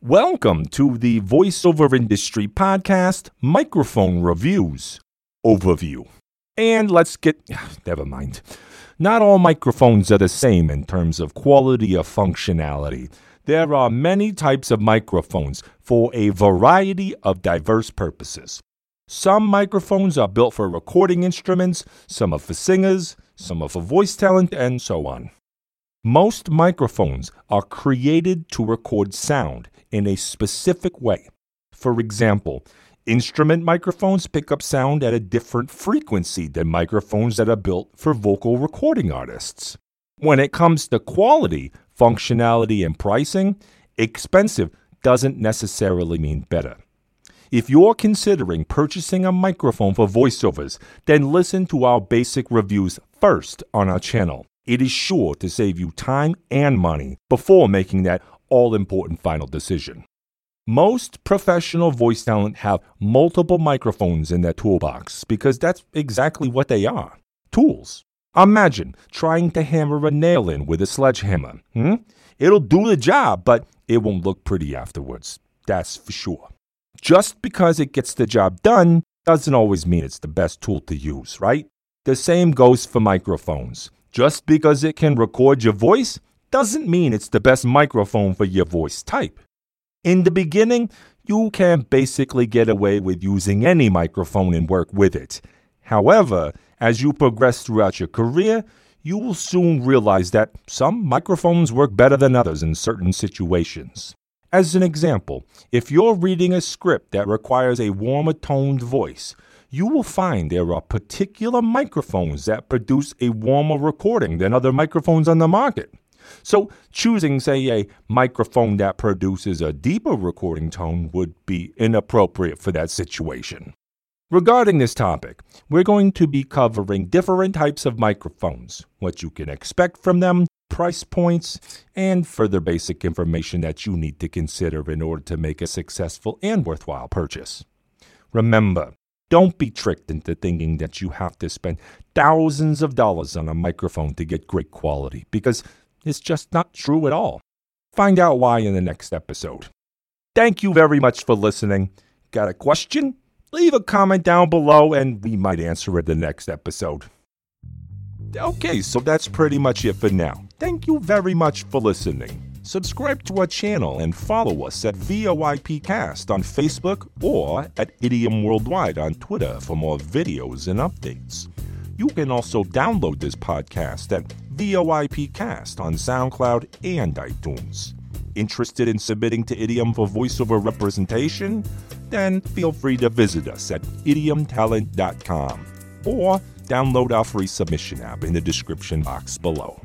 Welcome to the voiceover industry podcast, Microphone Reviews Overview. And let's get, never mind. Not all microphones are the same in terms of quality or functionality. There are many types of microphones for a variety of diverse purposes. Some microphones are built for recording instruments, some are for singers, some are for voice talent, and so on. Most microphones are created to record sound in a specific way. For example, instrument microphones pick up sound at a different frequency than microphones that are built for vocal recording artists. When it comes to quality, functionality, and pricing, expensive doesn't necessarily mean better. If you're considering purchasing a microphone for voiceovers, then listen to our basic reviews first on our channel. It is sure to save you time and money before making that all important final decision. Most professional voice talent have multiple microphones in their toolbox because that's exactly what they are tools. Imagine trying to hammer a nail in with a sledgehammer. Hmm? It'll do the job, but it won't look pretty afterwards. That's for sure. Just because it gets the job done doesn't always mean it's the best tool to use, right? The same goes for microphones. Just because it can record your voice doesn't mean it's the best microphone for your voice type. In the beginning, you can basically get away with using any microphone and work with it. However, as you progress throughout your career, you will soon realize that some microphones work better than others in certain situations. As an example, if you're reading a script that requires a warmer toned voice, you will find there are particular microphones that produce a warmer recording than other microphones on the market. So, choosing, say, a microphone that produces a deeper recording tone would be inappropriate for that situation. Regarding this topic, we're going to be covering different types of microphones, what you can expect from them, price points, and further basic information that you need to consider in order to make a successful and worthwhile purchase. Remember, don't be tricked into thinking that you have to spend thousands of dollars on a microphone to get great quality, because is just not true at all. Find out why in the next episode. Thank you very much for listening. Got a question? Leave a comment down below and we might answer it the next episode. Okay, so that's pretty much it for now. Thank you very much for listening. Subscribe to our channel and follow us at VOIPcast on Facebook or at Idiom Worldwide on Twitter for more videos and updates. You can also download this podcast at VOIPcast on SoundCloud and iTunes. Interested in submitting to Idiom for voiceover representation? Then feel free to visit us at idiomtalent.com or download our free submission app in the description box below.